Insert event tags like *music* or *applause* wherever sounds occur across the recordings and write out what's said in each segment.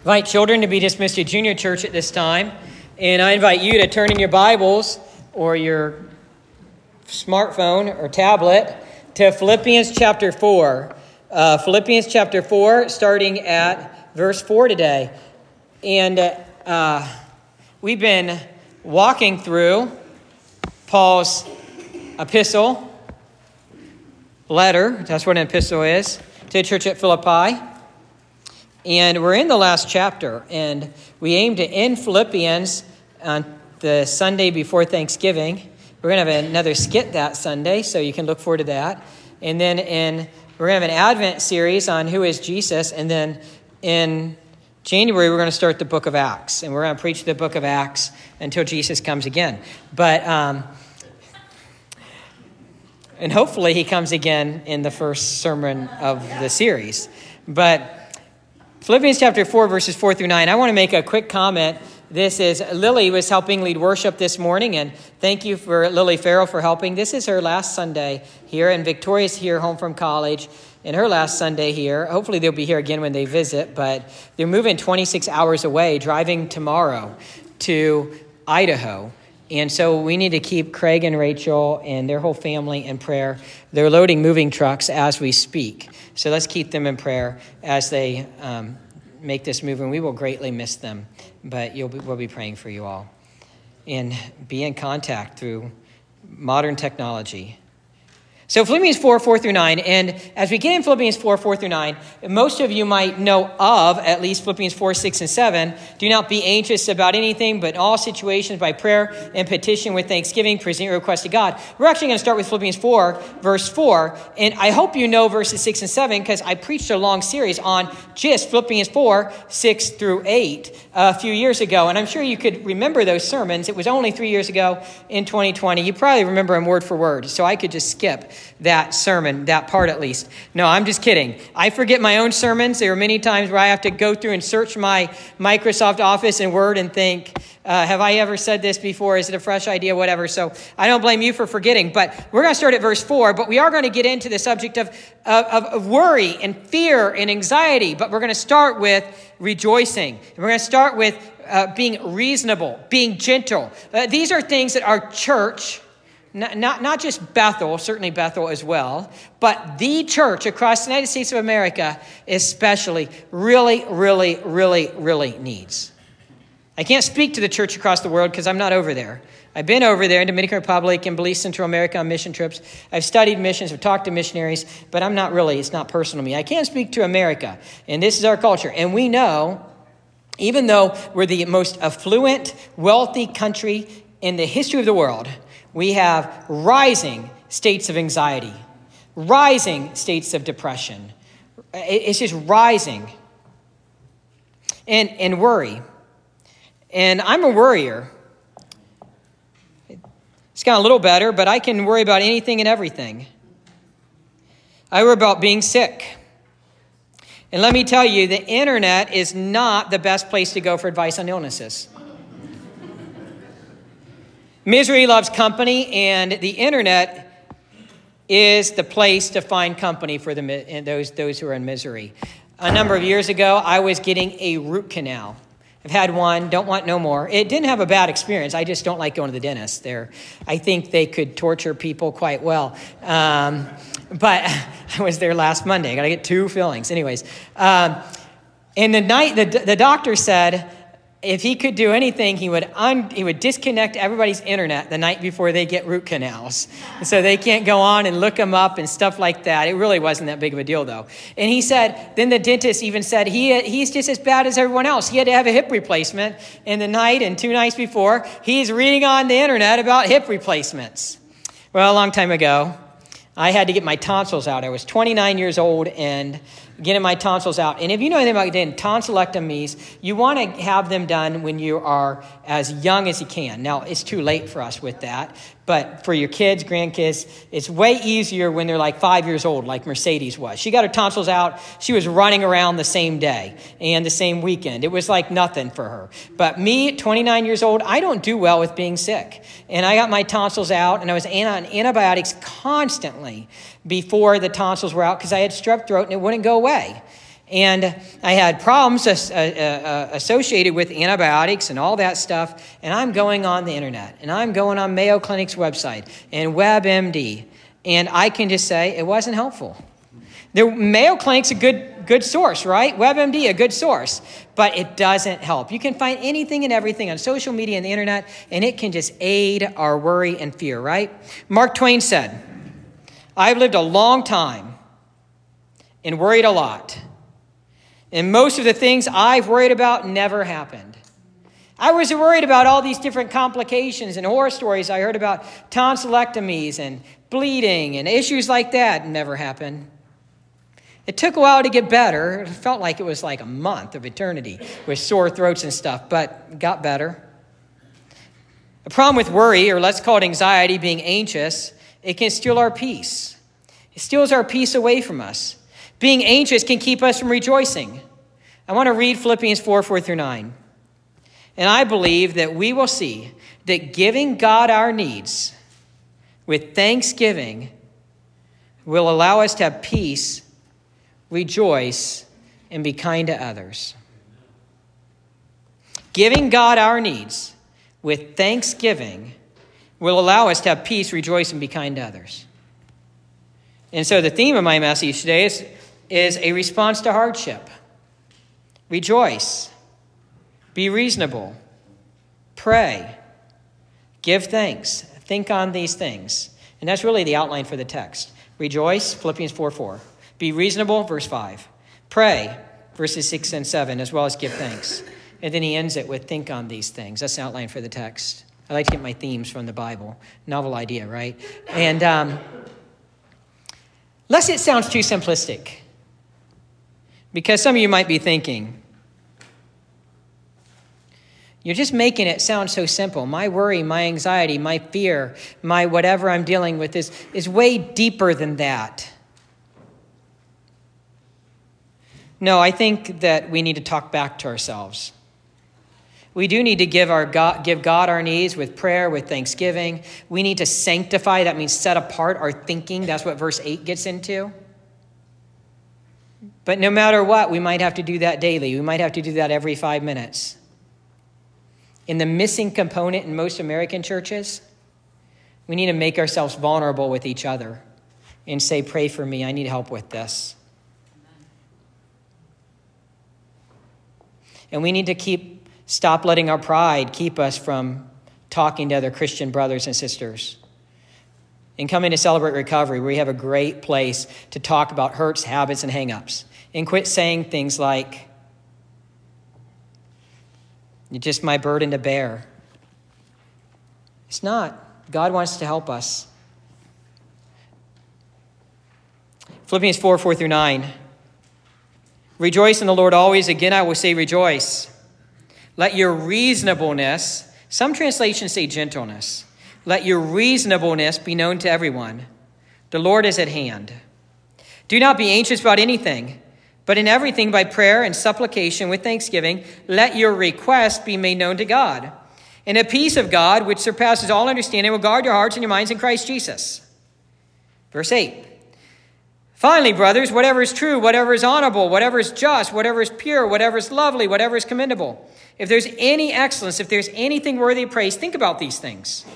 invite children to be dismissed to junior church at this time. And I invite you to turn in your Bibles or your smartphone or tablet to Philippians chapter 4. Uh, Philippians chapter 4, starting at verse 4 today. And uh, we've been walking through Paul's epistle, letter, that's what an epistle is, to the church at Philippi. And we're in the last chapter, and we aim to end Philippians on the Sunday before Thanksgiving. We're going to have another skit that Sunday, so you can look forward to that. And then in we're going to have an Advent series on who is Jesus, and then in January we're going to start the book of Acts, and we're going to preach the book of Acts until Jesus comes again. But um, and hopefully he comes again in the first sermon of the series. But Philippians chapter 4, verses 4 through 9. I want to make a quick comment. This is Lily was helping lead worship this morning, and thank you for Lily Farrell for helping. This is her last Sunday here, and Victoria's here home from college in her last Sunday here. Hopefully, they'll be here again when they visit, but they're moving 26 hours away, driving tomorrow to Idaho. And so we need to keep Craig and Rachel and their whole family in prayer. They're loading moving trucks as we speak. So let's keep them in prayer as they um, make this move, and we will greatly miss them. But be, we'll be praying for you all. And be in contact through modern technology so Philippians 4, 4 through 9. And as we get in Philippians 4, 4 through 9, most of you might know of at least Philippians 4, 6, and 7. Do not be anxious about anything, but in all situations by prayer and petition with thanksgiving, present your request to God. We're actually going to start with Philippians 4, verse 4. And I hope you know verses 6 and 7 because I preached a long series on just Philippians 4, 6 through 8 a few years ago. And I'm sure you could remember those sermons. It was only three years ago in 2020. You probably remember them word for word, so I could just skip that sermon, that part at least. No, I'm just kidding. I forget my own sermons. There are many times where I have to go through and search my Microsoft Office and Word and think, uh, have I ever said this before? Is it a fresh idea? Whatever. So I don't blame you for forgetting. But we're going to start at verse 4, but we are going to get into the subject of, of, of worry and fear and anxiety. But we're going to start with rejoicing. we're going to start with uh, being reasonable, being gentle. Uh, these are things that our church, not, not, not just Bethel, certainly Bethel as well, but the church across the United States of America, especially, really, really, really, really needs. I can't speak to the church across the world because I'm not over there. I've been over there in Dominican Republic and Belize, Central America on mission trips. I've studied missions, I've talked to missionaries, but I'm not really, it's not personal to me. I can't speak to America, and this is our culture. And we know, even though we're the most affluent, wealthy country in the history of the world, we have rising states of anxiety, rising states of depression. It's just rising. And, and worry. And I'm a worrier. It's gotten a little better, but I can worry about anything and everything. I worry about being sick. And let me tell you, the internet is not the best place to go for advice on illnesses. Misery loves company, and the internet is the place to find company for the, those, those who are in misery. A number of years ago, I was getting a root canal. I've had one, don't want no more. It didn't have a bad experience. I just don't like going to the dentist. There, I think they could torture people quite well. Um, but *laughs* I was there last Monday. I got to get two fillings. Anyways, um, and the night the, the doctor said if he could do anything, he would, un, he would disconnect everybody's internet the night before they get root canals. So they can't go on and look them up and stuff like that. It really wasn't that big of a deal, though. And he said, then the dentist even said, he, he's just as bad as everyone else. He had to have a hip replacement in the night and two nights before. He's reading on the internet about hip replacements. Well, a long time ago, I had to get my tonsils out. I was 29 years old and getting my tonsils out. And if you know anything about getting tonsillectomies, you want to have them done when you are as young as you can. Now, it's too late for us with that, but for your kids, grandkids, it's way easier when they're like five years old, like Mercedes was. She got her tonsils out. She was running around the same day and the same weekend. It was like nothing for her. But me, 29 years old, I don't do well with being sick. And I got my tonsils out, and I was on antibiotics constantly before the tonsils were out because I had strep throat and it wouldn't go away. And I had problems uh, uh, associated with antibiotics and all that stuff. And I'm going on the internet and I'm going on Mayo Clinic's website and WebMD. And I can just say it wasn't helpful. The Mayo Clinic's a good, good source, right? WebMD, a good source, but it doesn't help. You can find anything and everything on social media and the internet, and it can just aid our worry and fear, right? Mark Twain said, I've lived a long time and worried a lot. And most of the things I've worried about never happened. I was worried about all these different complications and horror stories I heard about tonsillectomies and bleeding and issues like that never happened. It took a while to get better. It felt like it was like a month of eternity with sore throats and stuff, but got better. The problem with worry, or let's call it anxiety, being anxious, it can steal our peace. It steals our peace away from us. Being anxious can keep us from rejoicing. I want to read Philippians 4 4 through 9. And I believe that we will see that giving God our needs with thanksgiving will allow us to have peace, rejoice, and be kind to others. Giving God our needs with thanksgiving will allow us to have peace, rejoice, and be kind to others. And so the theme of my message today is is a response to hardship. Rejoice, be reasonable, pray, give thanks, think on these things. And that's really the outline for the text. Rejoice, Philippians 4 4. Be reasonable, verse 5. Pray, verses 6 and 7, as well as give thanks. And then he ends it with think on these things. That's the outline for the text. I like to get my themes from the Bible. Novel idea, right? And um, lest it sounds too simplistic, because some of you might be thinking, you're just making it sound so simple. My worry, my anxiety, my fear, my whatever I'm dealing with is, is way deeper than that. No, I think that we need to talk back to ourselves. We do need to give, our God, give God our needs with prayer, with thanksgiving. We need to sanctify, that means set apart our thinking. That's what verse 8 gets into. But no matter what, we might have to do that daily. We might have to do that every five minutes. In the missing component in most American churches, we need to make ourselves vulnerable with each other and say, Pray for me. I need help with this. And we need to keep, stop letting our pride keep us from talking to other Christian brothers and sisters. And coming to Celebrate Recovery, we have a great place to talk about hurts, habits, and hangups and quit saying things like, You're just my burden to bear. It's not. God wants to help us. Philippians 4 4 through 9. Rejoice in the Lord always. Again, I will say rejoice. Let your reasonableness, some translations say gentleness, let your reasonableness be known to everyone. The Lord is at hand. Do not be anxious about anything but in everything, by prayer and supplication with thanksgiving, let your request be made known to God. And a peace of God, which surpasses all understanding, will guard your hearts and your minds in Christ Jesus. Verse 8. Finally, brothers, whatever is true, whatever is honorable, whatever is just, whatever is pure, whatever is lovely, whatever is commendable, if there's any excellence, if there's anything worthy of praise, think about these things.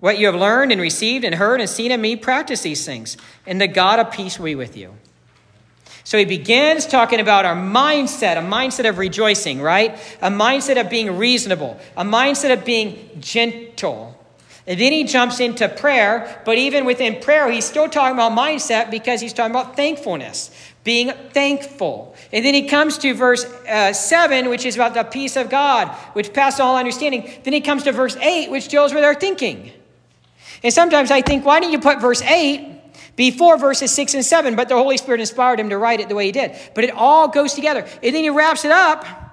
What you have learned and received and heard and seen in me, practice these things, and the God of peace will be with you. So he begins talking about our mindset, a mindset of rejoicing, right? A mindset of being reasonable, a mindset of being gentle. And then he jumps into prayer, but even within prayer, he's still talking about mindset because he's talking about thankfulness, being thankful. And then he comes to verse uh, 7, which is about the peace of God, which passes all understanding. Then he comes to verse 8, which deals with our thinking. And sometimes I think, why don't you put verse 8 before verses 6 and 7, but the Holy Spirit inspired him to write it the way he did. But it all goes together. And then he wraps it up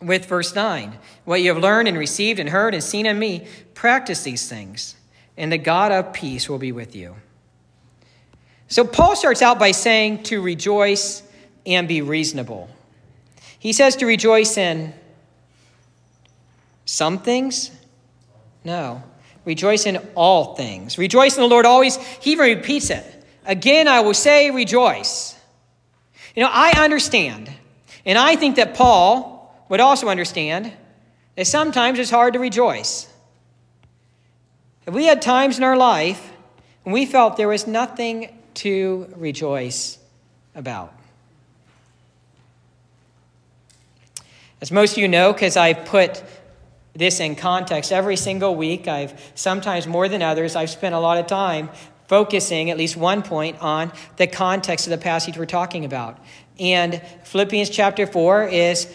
with verse 9 What you have learned and received and heard and seen in me, practice these things, and the God of peace will be with you. So Paul starts out by saying to rejoice and be reasonable. He says to rejoice in some things? No. Rejoice in all things. Rejoice in the Lord always. He even repeats it. Again, I will say, rejoice. You know, I understand, and I think that Paul would also understand that sometimes it's hard to rejoice. If we had times in our life when we felt there was nothing to rejoice about. As most of you know, because I've put this in context every single week, I've sometimes more than others, I've spent a lot of time focusing at least one point on the context of the passage we're talking about. And Philippians chapter 4 is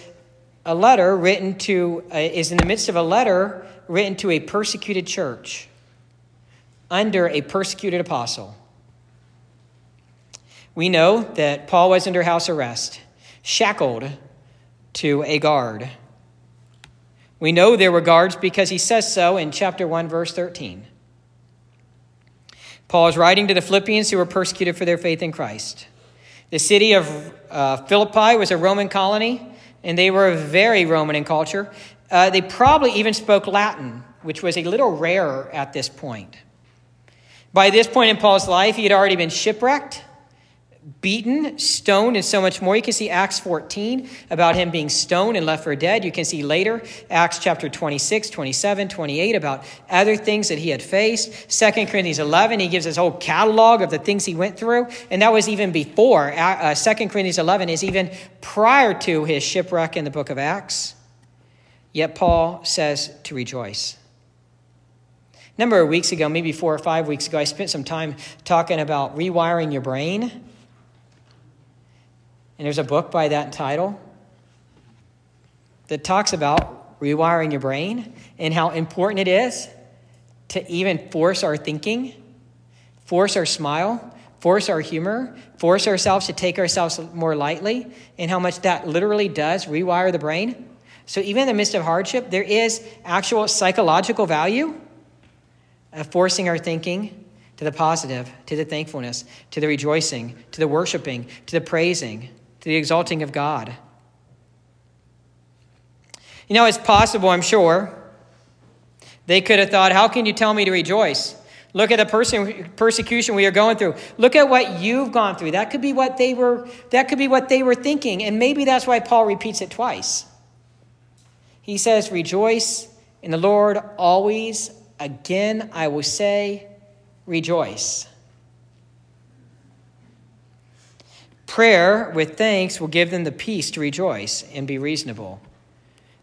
a letter written to, uh, is in the midst of a letter written to a persecuted church under a persecuted apostle. We know that Paul was under house arrest, shackled to a guard. We know there were guards because he says so in chapter 1, verse 13. Paul is writing to the Philippians who were persecuted for their faith in Christ. The city of uh, Philippi was a Roman colony, and they were very Roman in culture. Uh, they probably even spoke Latin, which was a little rarer at this point. By this point in Paul's life, he had already been shipwrecked beaten, stoned, and so much more. You can see Acts 14 about him being stoned and left for dead. You can see later Acts chapter 26, 27, 28 about other things that he had faced. 2 Corinthians 11, he gives his whole catalog of the things he went through. And that was even before. Uh, 2 Corinthians 11 is even prior to his shipwreck in the book of Acts. Yet Paul says to rejoice. A number of weeks ago, maybe four or five weeks ago, I spent some time talking about rewiring your brain. And there's a book by that title that talks about rewiring your brain and how important it is to even force our thinking, force our smile, force our humor, force ourselves to take ourselves more lightly, and how much that literally does rewire the brain. So, even in the midst of hardship, there is actual psychological value of forcing our thinking to the positive, to the thankfulness, to the rejoicing, to the worshiping, to the praising to the exalting of God. You know, it's possible, I'm sure, they could have thought, How can you tell me to rejoice? Look at the person, persecution we are going through. Look at what you've gone through. That could be what they were, that could be what they were thinking. And maybe that's why Paul repeats it twice. He says, Rejoice in the Lord always. Again, I will say, Rejoice. Prayer with thanks will give them the peace to rejoice and be reasonable.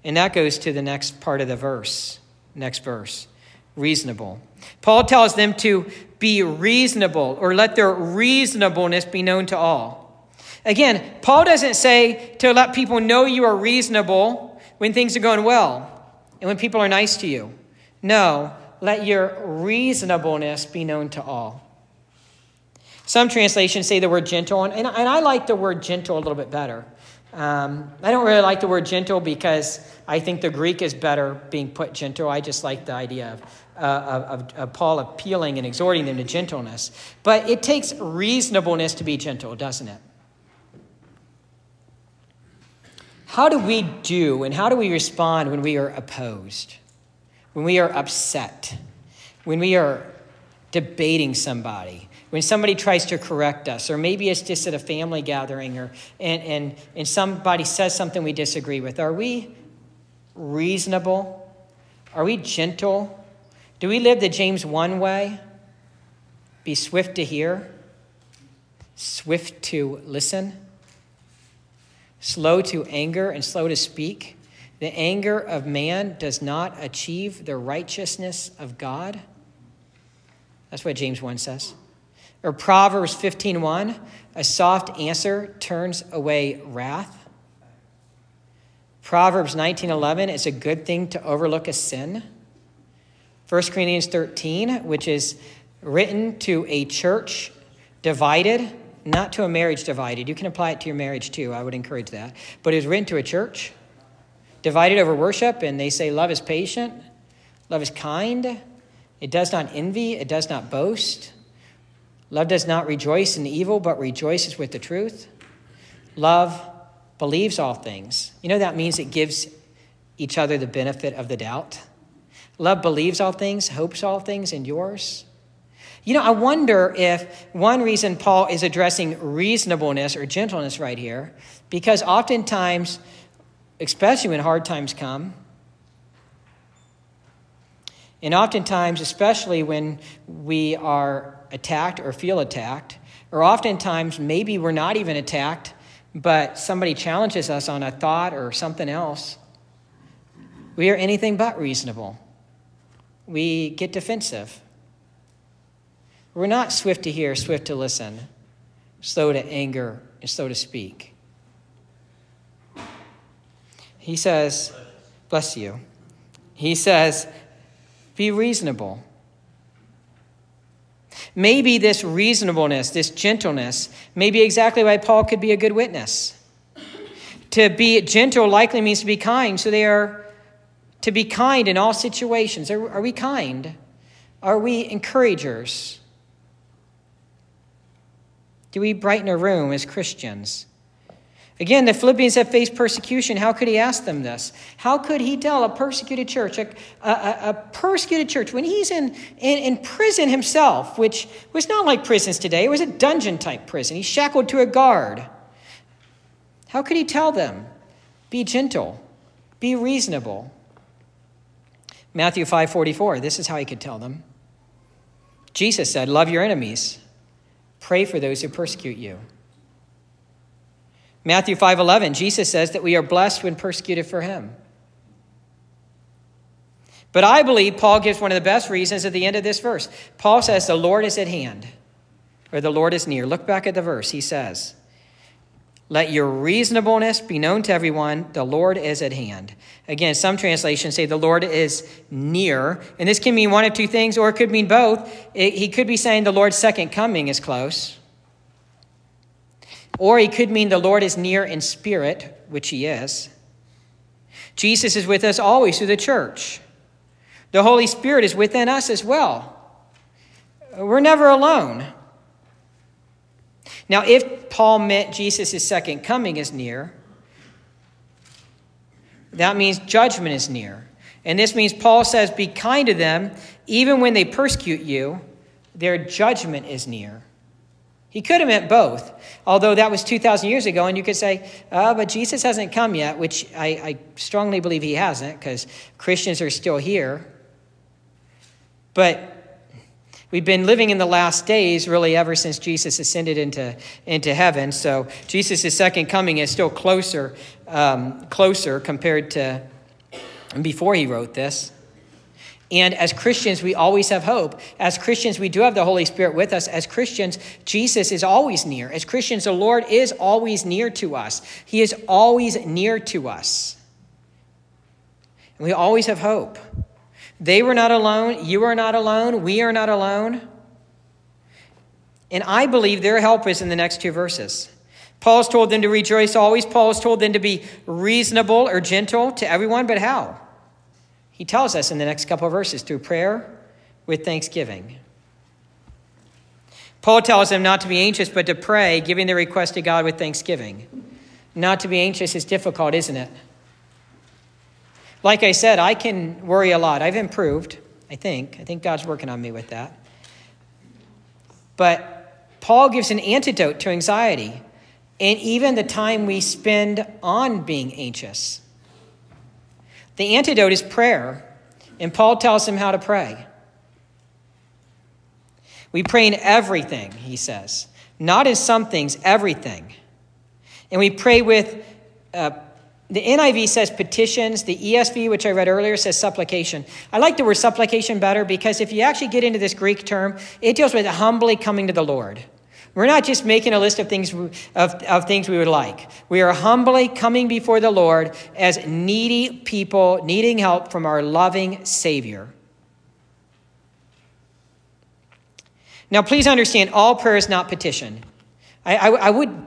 And that goes to the next part of the verse. Next verse. Reasonable. Paul tells them to be reasonable or let their reasonableness be known to all. Again, Paul doesn't say to let people know you are reasonable when things are going well and when people are nice to you. No, let your reasonableness be known to all. Some translations say the word gentle, and, and, I like the word gentle a little bit better. Um, I don't really like the word gentle because I think the Greek is better being put gentle. I just like the idea of, uh, of, of Paul appealing and exhorting them to gentleness. But it takes reasonableness to be gentle, doesn't it? How do we do and how do we respond when we are opposed, when we are upset, when we are debating somebody? When somebody tries to correct us, or maybe it's just at a family gathering, or and, and, and somebody says something we disagree with, are we reasonable? Are we gentle? Do we live the James 1 way? Be swift to hear, swift to listen, slow to anger, and slow to speak. The anger of man does not achieve the righteousness of God. That's what James 1 says. Or Proverbs 15:1, a soft answer turns away wrath. Proverbs 19:11, it's a good thing to overlook a sin. 1 Corinthians 13, which is written to a church divided, not to a marriage divided. You can apply it to your marriage too. I would encourage that. But it's written to a church divided over worship, and they say love is patient, love is kind, it does not envy, it does not boast. Love does not rejoice in evil, but rejoices with the truth. Love believes all things. You know, that means it gives each other the benefit of the doubt. Love believes all things, hopes all things, endures. You know, I wonder if one reason Paul is addressing reasonableness or gentleness right here, because oftentimes, especially when hard times come, and oftentimes, especially when we are attacked or feel attacked, or oftentimes maybe we're not even attacked, but somebody challenges us on a thought or something else, we are anything but reasonable. We get defensive. We're not swift to hear, swift to listen, slow to anger, and slow to speak. He says, Bless you. He says, Be reasonable. Maybe this reasonableness, this gentleness, may be exactly why Paul could be a good witness. To be gentle likely means to be kind, so they are to be kind in all situations. Are, are we kind? Are we encouragers? Do we brighten a room as Christians? Again, the Philippians have faced persecution. How could he ask them this? How could he tell a persecuted church, a, a, a persecuted church, when he's in, in, in, prison himself, which was not like prisons today, it was a dungeon type prison. He's shackled to a guard. How could he tell them? Be gentle, be reasonable. Matthew 5:44, this is how he could tell them. Jesus said, Love your enemies, pray for those who persecute you. Matthew 5:11, Jesus says that we are blessed when persecuted for him. But I believe Paul gives one of the best reasons at the end of this verse. Paul says the Lord is at hand or the Lord is near. Look back at the verse. He says, "Let your reasonableness be known to everyone, the Lord is at hand." Again, some translations say the Lord is near, and this can mean one of two things or it could mean both. It, he could be saying the Lord's second coming is close. Or he could mean the Lord is near in spirit, which he is. Jesus is with us always through the church. The Holy Spirit is within us as well. We're never alone. Now, if Paul meant Jesus' second coming is near, that means judgment is near. And this means Paul says, Be kind to them, even when they persecute you, their judgment is near. He could have meant both, although that was 2,000 years ago, and you could say, oh, but Jesus hasn't come yet, which I, I strongly believe he hasn't, because Christians are still here. But we've been living in the last days, really, ever since Jesus ascended into, into heaven. So Jesus' second coming is still closer, um, closer compared to before he wrote this. And as Christians, we always have hope. As Christians, we do have the Holy Spirit with us. As Christians, Jesus is always near. As Christians, the Lord is always near to us. He is always near to us. And we always have hope. They were not alone. You are not alone. We are not alone. And I believe their help is in the next two verses. Paul's told them to rejoice always. Paul's told them to be reasonable or gentle to everyone, but how? He tells us in the next couple of verses through prayer with thanksgiving. Paul tells them not to be anxious, but to pray, giving their request to God with thanksgiving. Not to be anxious is difficult, isn't it? Like I said, I can worry a lot. I've improved, I think. I think God's working on me with that. But Paul gives an antidote to anxiety and even the time we spend on being anxious. The antidote is prayer, and Paul tells him how to pray. We pray in everything, he says, not in some things, everything. And we pray with, uh, the NIV says petitions. The ESV, which I read earlier, says supplication. I like the word supplication better because if you actually get into this Greek term, it deals with humbly coming to the Lord. We're not just making a list of things, of, of things we would like. We are humbly coming before the Lord as needy people needing help from our loving Savior. Now, please understand, all prayer is not petition. I, I, I would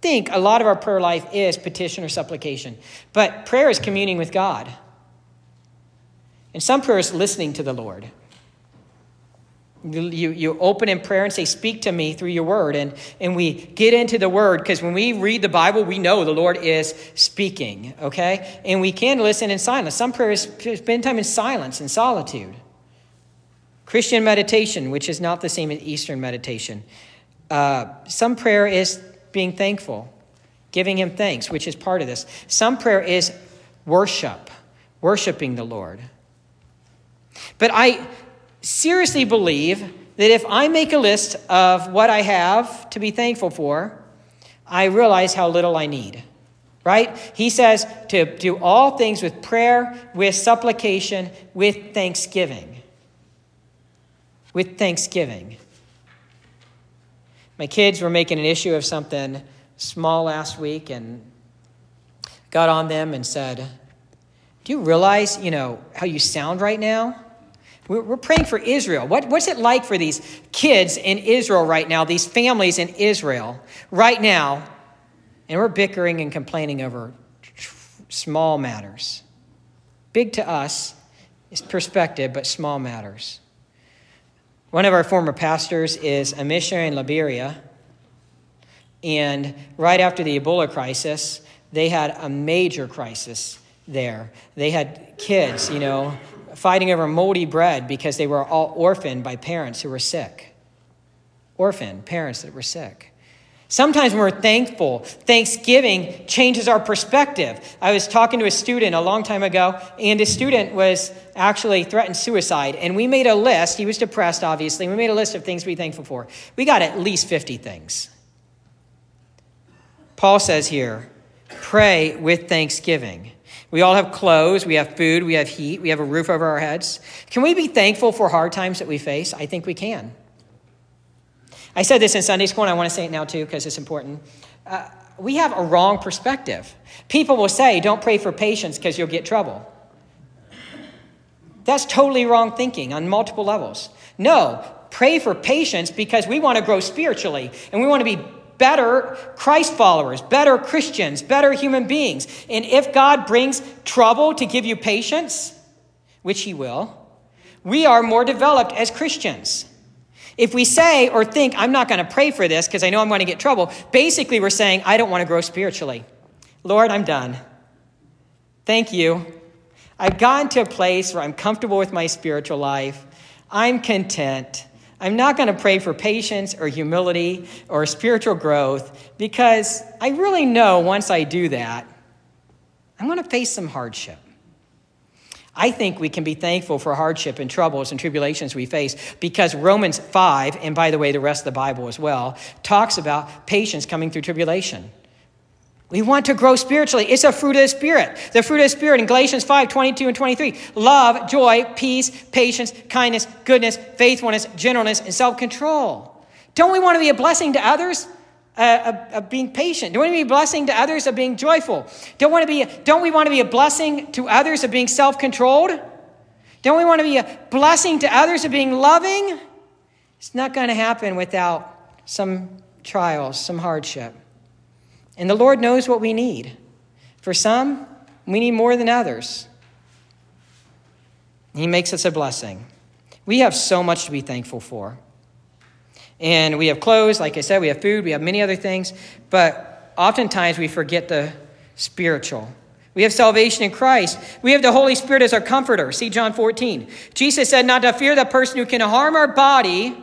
think a lot of our prayer life is petition or supplication, but prayer is communing with God. And some prayer is listening to the Lord. You, you open in prayer and say, Speak to me through your word. And, and we get into the word because when we read the Bible, we know the Lord is speaking, okay? And we can listen in silence. Some prayers spend time in silence and solitude. Christian meditation, which is not the same as Eastern meditation. Uh, some prayer is being thankful, giving Him thanks, which is part of this. Some prayer is worship, worshiping the Lord. But I seriously believe that if I make a list of what I have to be thankful for, I realize how little I need. Right? He says to do all things with prayer, with supplication, with thanksgiving. With thanksgiving. My kids were making an issue of something small last week and got on them and said, Do you realize, you know, how you sound right now? We're praying for Israel. What, what's it like for these kids in Israel right now, these families in Israel right now? And we're bickering and complaining over small matters. Big to us is perspective, but small matters. One of our former pastors is a missionary in Liberia. And right after the Ebola crisis, they had a major crisis there. They had kids, you know, fighting over moldy bread because they were all orphaned by parents who were sick. Orphaned parents that were sick. Sometimes when we're thankful, thanksgiving changes our perspective. I was talking to a student a long time ago, and a student was actually threatened suicide. And we made a list. He was depressed, obviously. We made a list of things to be thankful for. We got at least 50 things. Paul says here pray with thanksgiving. We all have clothes, we have food, we have heat, we have a roof over our heads. Can we be thankful for hard times that we face? I think we can. I said this in Sunday school, and I want to say it now too because it's important. Uh, we have a wrong perspective. People will say, don't pray for patience because you'll get trouble. That's totally wrong thinking on multiple levels. No, pray for patience because we want to grow spiritually and we want to be better Christ followers, better Christians, better human beings. And if God brings trouble to give you patience, which He will, we are more developed as Christians. If we say or think, I'm not going to pray for this because I know I'm going to get trouble, basically we're saying, I don't want to grow spiritually. Lord, I'm done. Thank you. I've gotten to a place where I'm comfortable with my spiritual life. I'm content. I'm not going to pray for patience or humility or spiritual growth because I really know once I do that, I'm going to face some hardship. I think we can be thankful for hardship and troubles and tribulations we face because Romans 5, and by the way, the rest of the Bible as well, talks about patience coming through tribulation. We want to grow spiritually. It's a fruit of the Spirit. The fruit of the Spirit in Galatians 5 22 and 23 love, joy, peace, patience, kindness, goodness, faithfulness, gentleness, and self control. Don't we want to be a blessing to others? Uh, of, of, being patient? Don't we want to be a blessing to others of being joyful? Don't, want to be, don't we want to be a blessing to others of being self controlled? Don't we want to be a blessing to others of being loving? It's not going to happen without some trials, some hardship. And the Lord knows what we need. For some, we need more than others. He makes us a blessing. We have so much to be thankful for. And we have clothes, like I said, we have food, we have many other things, but oftentimes we forget the spiritual. We have salvation in Christ. We have the Holy Spirit as our comforter. See John 14. Jesus said not to fear the person who can harm our body,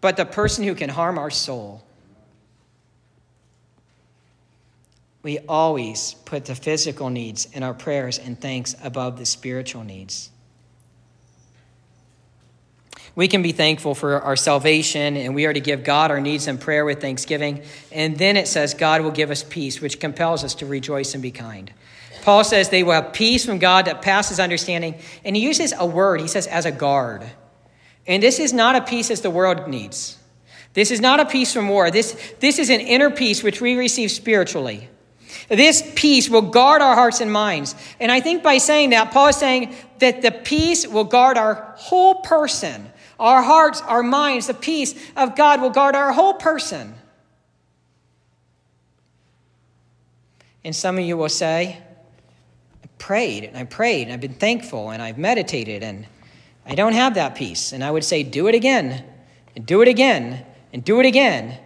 but the person who can harm our soul. We always put the physical needs in our prayers and thanks above the spiritual needs. We can be thankful for our salvation, and we are to give God our needs in prayer with thanksgiving. And then it says, God will give us peace, which compels us to rejoice and be kind. Paul says they will have peace from God that passes understanding. And he uses a word, he says, as a guard. And this is not a peace as the world needs. This is not a peace from war. This, this is an inner peace which we receive spiritually. This peace will guard our hearts and minds. And I think by saying that, Paul is saying that the peace will guard our whole person. Our hearts, our minds, the peace of God will guard our whole person. And some of you will say, I prayed and I prayed and I've been thankful and I've meditated and I don't have that peace. And I would say, do it again and do it again and do it again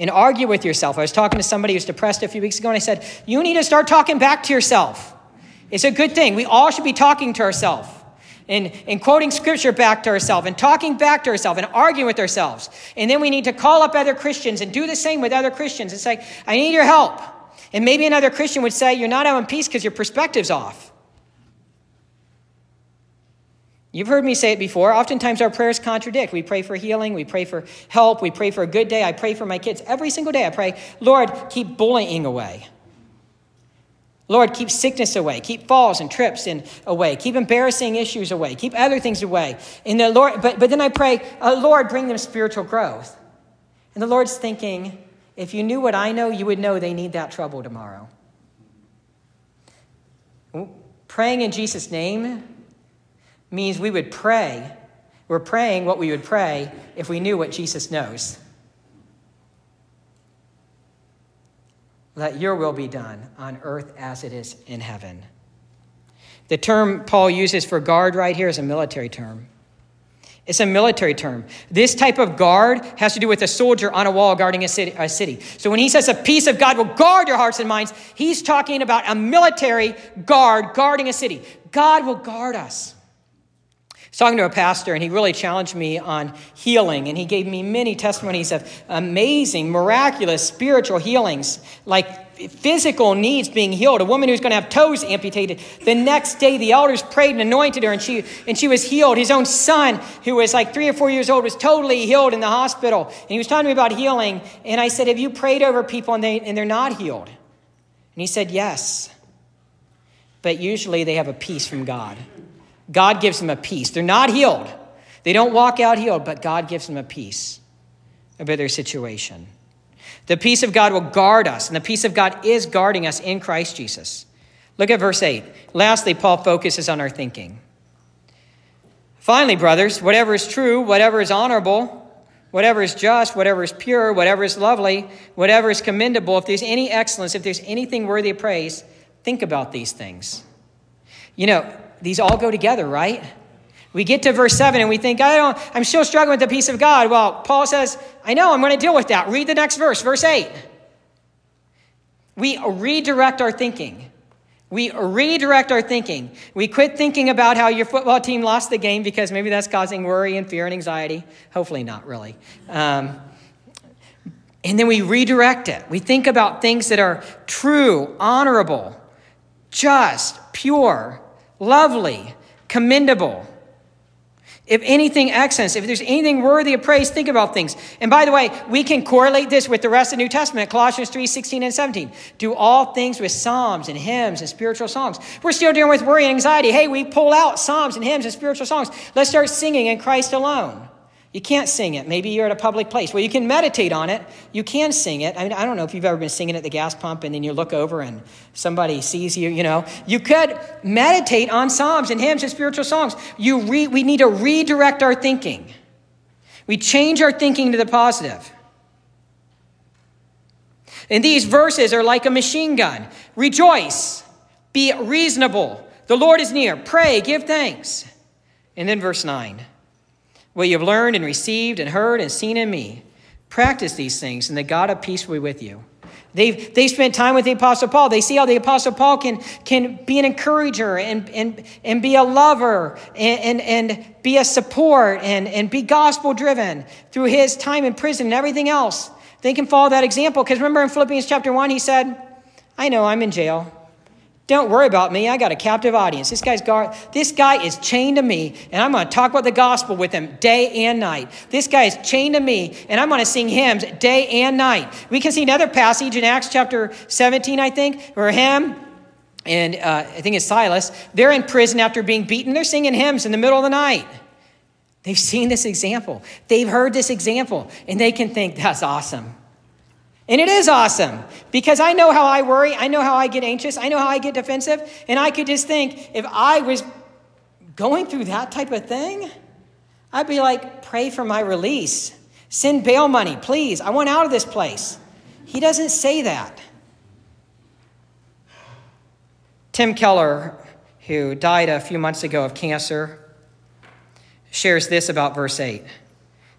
and argue with yourself. I was talking to somebody who's depressed a few weeks ago, and I said, You need to start talking back to yourself. It's a good thing. We all should be talking to ourselves. and, and quoting scripture back to ourselves and talking back to ourselves and arguing with ourselves. And then we need to call up other Christians and do the same with other Christians and say, I need your help. And maybe another Christian would say, You're not having peace because your perspective's off. You've heard me say it before. Oftentimes our prayers contradict. We pray for healing, we pray for help, we pray for a good day. I pray for my kids. Every single day I pray, Lord, keep bullying away. Lord, keep sickness away, keep falls and trips and away, keep embarrassing issues away, keep other things away. And the Lord, but, but then I pray, uh, Lord, bring them spiritual growth. And the Lord's thinking, if you knew what I know, you would know they need that trouble tomorrow. Praying in Jesus' name means we would pray. We're praying what we would pray if we knew what Jesus knows. Let your will be done on earth as it is in heaven. The term Paul uses for guard right here is a military term. It's a military term. This type of guard has to do with a soldier on a wall guarding a city, a city. So when he says a peace of God will guard your hearts and minds, he's talking about a military guard guarding a city. God will guard us was talking to a pastor, and he really challenged me on healing, and he gave me many testimonies of amazing, miraculous spiritual healings, like physical needs being healed. A woman who's going to have toes amputated. The next day, the elders prayed and anointed her, and she and she was healed. His own son, who was like three or four years old, was totally healed in the hospital. And he was talking to me about healing, and I said, "Have you prayed over people and they and they're not healed?" And he said, "Yes." But usually they have a peace from God. God gives them a peace. They're not healed. They don't walk out healed, but God gives them a peace about their situation. The peace of God will guard us, and the peace of God is guarding us in Christ Jesus. Look at verse 8. Lastly, Paul focuses on our thinking. Finally, brothers, whatever is true, whatever is honorable, whatever is just, whatever is pure, whatever is lovely, whatever is commendable, if there's any excellence, if there's anything worthy of praise, think about these things. You know, these all go together, right? We get to verse 7 and we think, I don't, I'm still struggling with the peace of God. Well, Paul says, I know, I'm going to deal with that. Read the next verse, verse 8. We redirect our thinking. We redirect our thinking. We quit thinking about how your football team lost the game because maybe that's causing worry and fear and anxiety. Hopefully, not really. Um, and then we redirect it. We think about things that are true, honorable, just, pure, lovely, commendable. If anything excellent, if there's anything worthy of praise, think about things. And by the way, we can correlate this with the rest of the New Testament, Colossians 3 16 and 17. Do all things with psalms and hymns and spiritual songs. We're still dealing with worry and anxiety. Hey, we pull out psalms and hymns and spiritual songs. Let's start singing in Christ alone. You can't sing it. Maybe you're at a public place. Well, you can meditate on it. You can sing it. I mean, I don't know if you've ever been singing at the gas pump and then you look over and somebody sees you, you know. You could meditate on psalms and hymns and spiritual songs. You re- we need to redirect our thinking. We change our thinking to the positive. And these verses are like a machine gun. Rejoice, be reasonable. The Lord is near. Pray, give thanks. And then verse 9 what you have learned and received and heard and seen in me. Practice these things, and the God of peace will be with you. They've, they spent time with the Apostle Paul. They see how the Apostle Paul can, can be an encourager and, and, and be a lover and, and, and be a support and, and be gospel driven through his time in prison and everything else. They can follow that example. Because remember in Philippians chapter 1, he said, I know I'm in jail. Don't worry about me. I got a captive audience. This guy's guard, this guy is chained to me, and I'm going to talk about the gospel with him day and night. This guy is chained to me, and I'm going to sing hymns day and night. We can see another passage in Acts chapter 17, I think, where him and uh, I think it's Silas, they're in prison after being beaten. They're singing hymns in the middle of the night. They've seen this example. They've heard this example, and they can think, that's awesome. And it is awesome because I know how I worry. I know how I get anxious. I know how I get defensive. And I could just think if I was going through that type of thing, I'd be like, pray for my release. Send bail money, please. I want out of this place. He doesn't say that. Tim Keller, who died a few months ago of cancer, shares this about verse 8.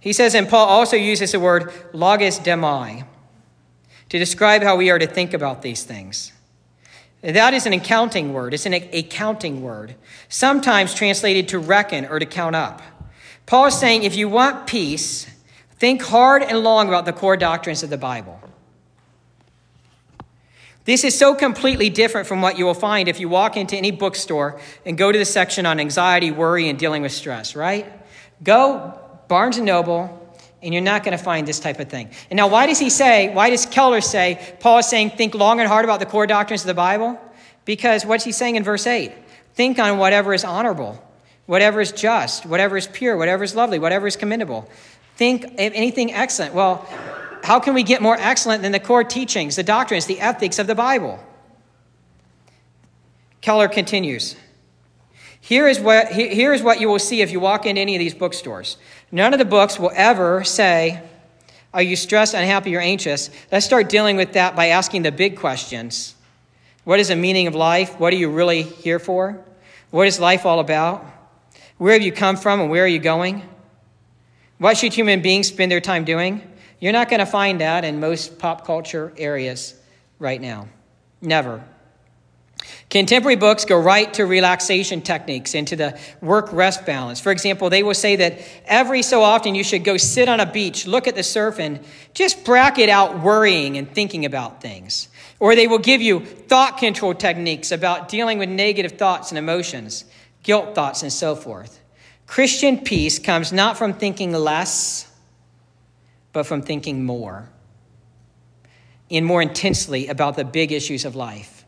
He says, and Paul also uses the word logizomai to describe how we are to think about these things. That is an accounting word. It's an accounting word, sometimes translated to reckon or to count up. Paul is saying if you want peace, think hard and long about the core doctrines of the Bible. This is so completely different from what you will find if you walk into any bookstore and go to the section on anxiety, worry, and dealing with stress, right? Go Barnes and Noble, and you're not going to find this type of thing. And now, why does he say, why does Keller say, Paul is saying, think long and hard about the core doctrines of the Bible? Because what's he saying in verse 8? Think on whatever is honorable, whatever is just, whatever is pure, whatever is lovely, whatever is commendable. Think of anything excellent. Well, how can we get more excellent than the core teachings, the doctrines, the ethics of the Bible? Keller continues. Here is, what, here is what you will see if you walk into any of these bookstores. None of the books will ever say, Are you stressed, unhappy, or anxious? Let's start dealing with that by asking the big questions. What is the meaning of life? What are you really here for? What is life all about? Where have you come from and where are you going? What should human beings spend their time doing? You're not going to find that in most pop culture areas right now. Never. Contemporary books go right to relaxation techniques, and to the work rest balance. For example, they will say that every so often you should go sit on a beach, look at the surf, and just bracket out worrying and thinking about things. Or they will give you thought control techniques about dealing with negative thoughts and emotions, guilt thoughts, and so forth. Christian peace comes not from thinking less but from thinking more and more intensely about the big issues of life.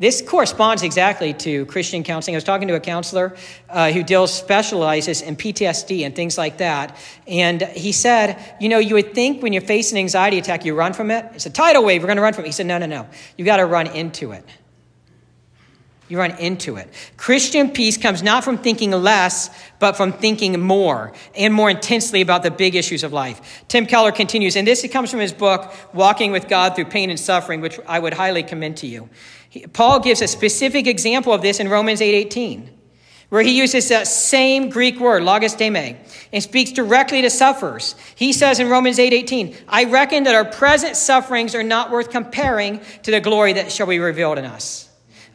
This corresponds exactly to Christian counseling. I was talking to a counselor uh, who deals specializes in PTSD and things like that, and he said, "You know, you would think when you face an anxiety attack, you run from it. It's a tidal wave. We're going to run from it." He said, "No, no, no. You got to run into it." You run into it. Christian peace comes not from thinking less, but from thinking more and more intensely about the big issues of life. Tim Keller continues, and this comes from his book, Walking with God Through Pain and Suffering, which I would highly commend to you. Paul gives a specific example of this in Romans 8:18, where he uses that same Greek word, logizomai, and speaks directly to sufferers. He says in Romans 8:18, "I reckon that our present sufferings are not worth comparing to the glory that shall be revealed in us."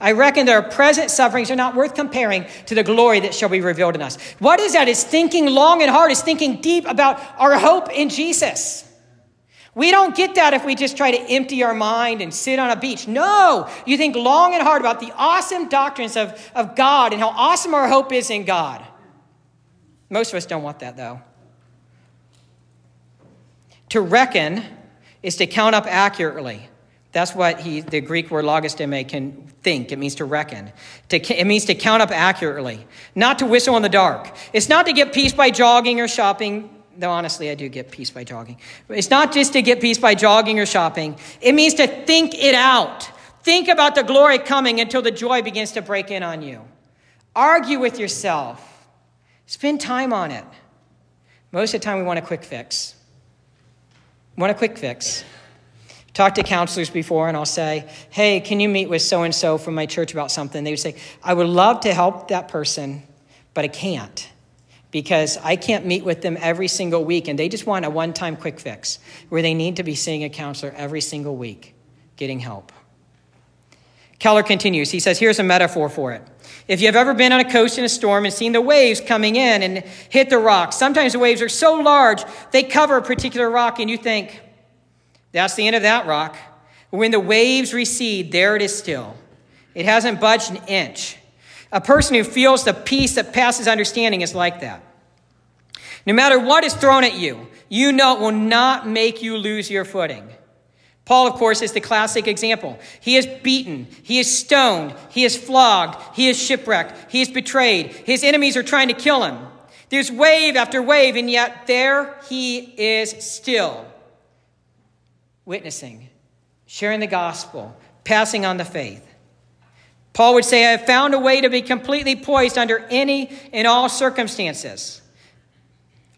I reckon that our present sufferings are not worth comparing to the glory that shall be revealed in us. What is that? It's thinking long and hard, it's thinking deep about our hope in Jesus. We don't get that if we just try to empty our mind and sit on a beach. No, you think long and hard about the awesome doctrines of, of God and how awesome our hope is in God. Most of us don't want that, though. To reckon is to count up accurately. That's what he, the Greek word logizomai can think. It means to reckon. To, it means to count up accurately, not to whistle in the dark. It's not to get peace by jogging or shopping, though honestly, I do get peace by jogging. It's not just to get peace by jogging or shopping, it means to think it out. Think about the glory coming until the joy begins to break in on you. Argue with yourself, spend time on it. Most of the time, we want a quick fix. Want a quick fix. Talked to counselors before, and I'll say, Hey, can you meet with so and so from my church about something? They would say, I would love to help that person, but I can't because I can't meet with them every single week, and they just want a one time quick fix where they need to be seeing a counselor every single week, getting help. Keller continues. He says, Here's a metaphor for it. If you have ever been on a coast in a storm and seen the waves coming in and hit the rocks, sometimes the waves are so large they cover a particular rock, and you think, that's the end of that rock. When the waves recede, there it is still. It hasn't budged an inch. A person who feels the peace that passes understanding is like that. No matter what is thrown at you, you know it will not make you lose your footing. Paul, of course, is the classic example. He is beaten, he is stoned, he is flogged, he is shipwrecked, he is betrayed. His enemies are trying to kill him. There's wave after wave, and yet there he is still witnessing, sharing the gospel, passing on the faith. Paul would say, I have found a way to be completely poised under any and all circumstances.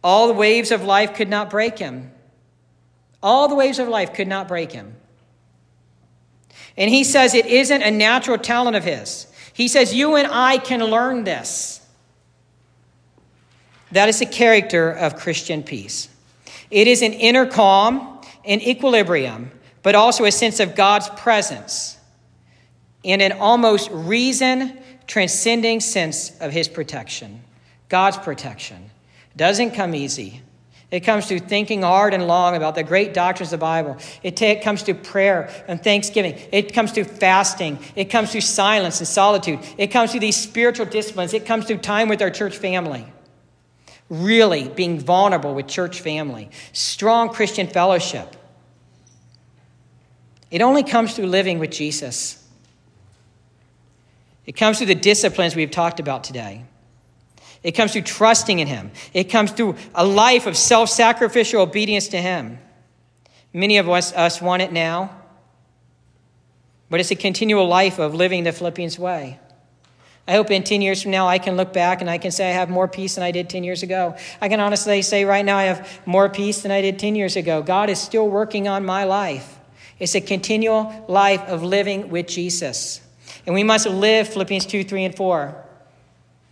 All the waves of life could not break him. All the waves of life could not break him. And he says it isn't a natural talent of his. He says, You and I can learn this. That is the character of Christian peace. It is an inner calm an equilibrium, but also a sense of God's presence in an almost reason transcending sense of his protection, God's protection. Doesn't come easy. It comes through thinking hard and long about the great doctrines of the Bible. It, t- comes through prayer and thanksgiving. It comes through fasting. It comes through silence and solitude. It comes through these spiritual disciplines. It comes through time with our church family. Really being vulnerable with church family. Strong Christian fellowship. It only comes through living with Jesus. It comes through the disciplines we've talked about today. It comes through trusting in Him. It comes through a life of self sacrificial obedience to Him. Many of us, us want it now, but it's a continual life of living the Philippians way. I hope in 10 years from now I can look back and I can say I have more peace than I did 10 years ago. I can honestly say right now I have more peace than I did 10 years ago. God is still working on my life. It's a continual life of living with Jesus. And we must live Philippians 2, 3, and 4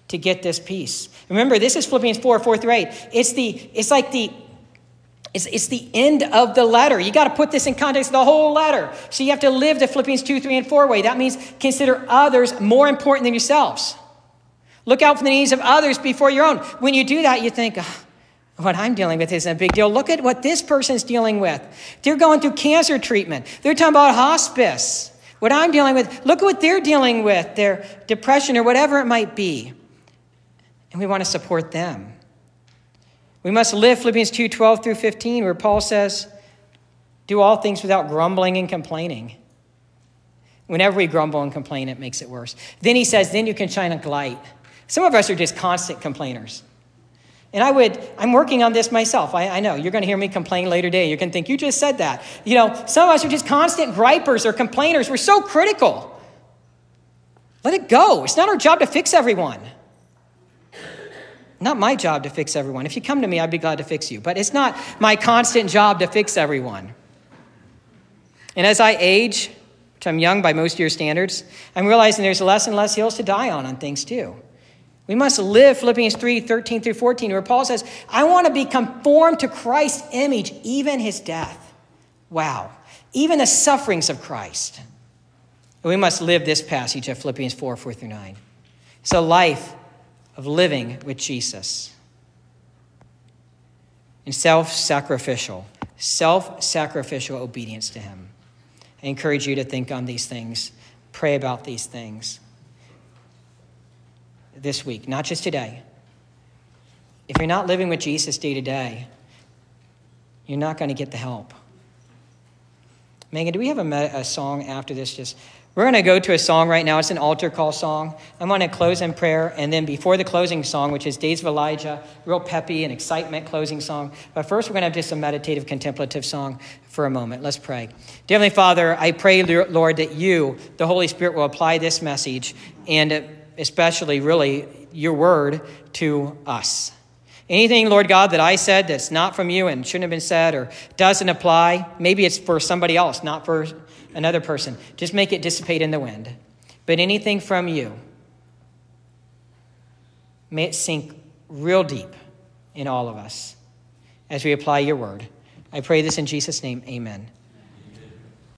to get this peace. Remember, this is Philippians 4, 4 through 8. It's the, it's like the it's, it's the end of the letter. You got to put this in context of the whole letter. So you have to live the Philippians 2, 3, and 4 way. That means consider others more important than yourselves. Look out for the needs of others before your own. When you do that, you think, oh, what I'm dealing with isn't a big deal. Look at what this person's dealing with. They're going through cancer treatment, they're talking about hospice. What I'm dealing with, look at what they're dealing with, their depression or whatever it might be. And we want to support them. We must live Philippians 2 12 through 15, where Paul says, Do all things without grumbling and complaining. Whenever we grumble and complain, it makes it worse. Then he says, Then you can shine a light. Some of us are just constant complainers. And I would, I'm working on this myself. I, I know you're going to hear me complain later today. You're going to think, you just said that. You know, some of us are just constant gripers or complainers. We're so critical. Let it go. It's not our job to fix everyone. Not my job to fix everyone. If you come to me, I'd be glad to fix you. But it's not my constant job to fix everyone. And as I age, which I'm young by most of your standards, I'm realizing there's less and less hills to die on on things too. We must live Philippians 3 13 through 14, where Paul says, I want to be conformed to Christ's image, even his death. Wow. Even the sufferings of Christ. And we must live this passage of Philippians 4 4 through 9. It's a life of living with Jesus. And self sacrificial, self sacrificial obedience to him. I encourage you to think on these things, pray about these things this week, not just today. If you're not living with Jesus day to day, you're not going to get the help. Megan, do we have a, a song after this? Just we're going to go to a song right now. It's an altar call song. I'm going to close in prayer, and then before the closing song, which is Days of Elijah, real peppy and excitement closing song. But first, we're going to have just a meditative, contemplative song for a moment. Let's pray. Dear Heavenly Father, I pray, Lord, that you, the Holy Spirit, will apply this message and especially, really, your word to us. Anything, Lord God, that I said that's not from you and shouldn't have been said or doesn't apply, maybe it's for somebody else, not for another person. Just make it dissipate in the wind. But anything from you, may it sink real deep in all of us as we apply your word. I pray this in Jesus' name. Amen.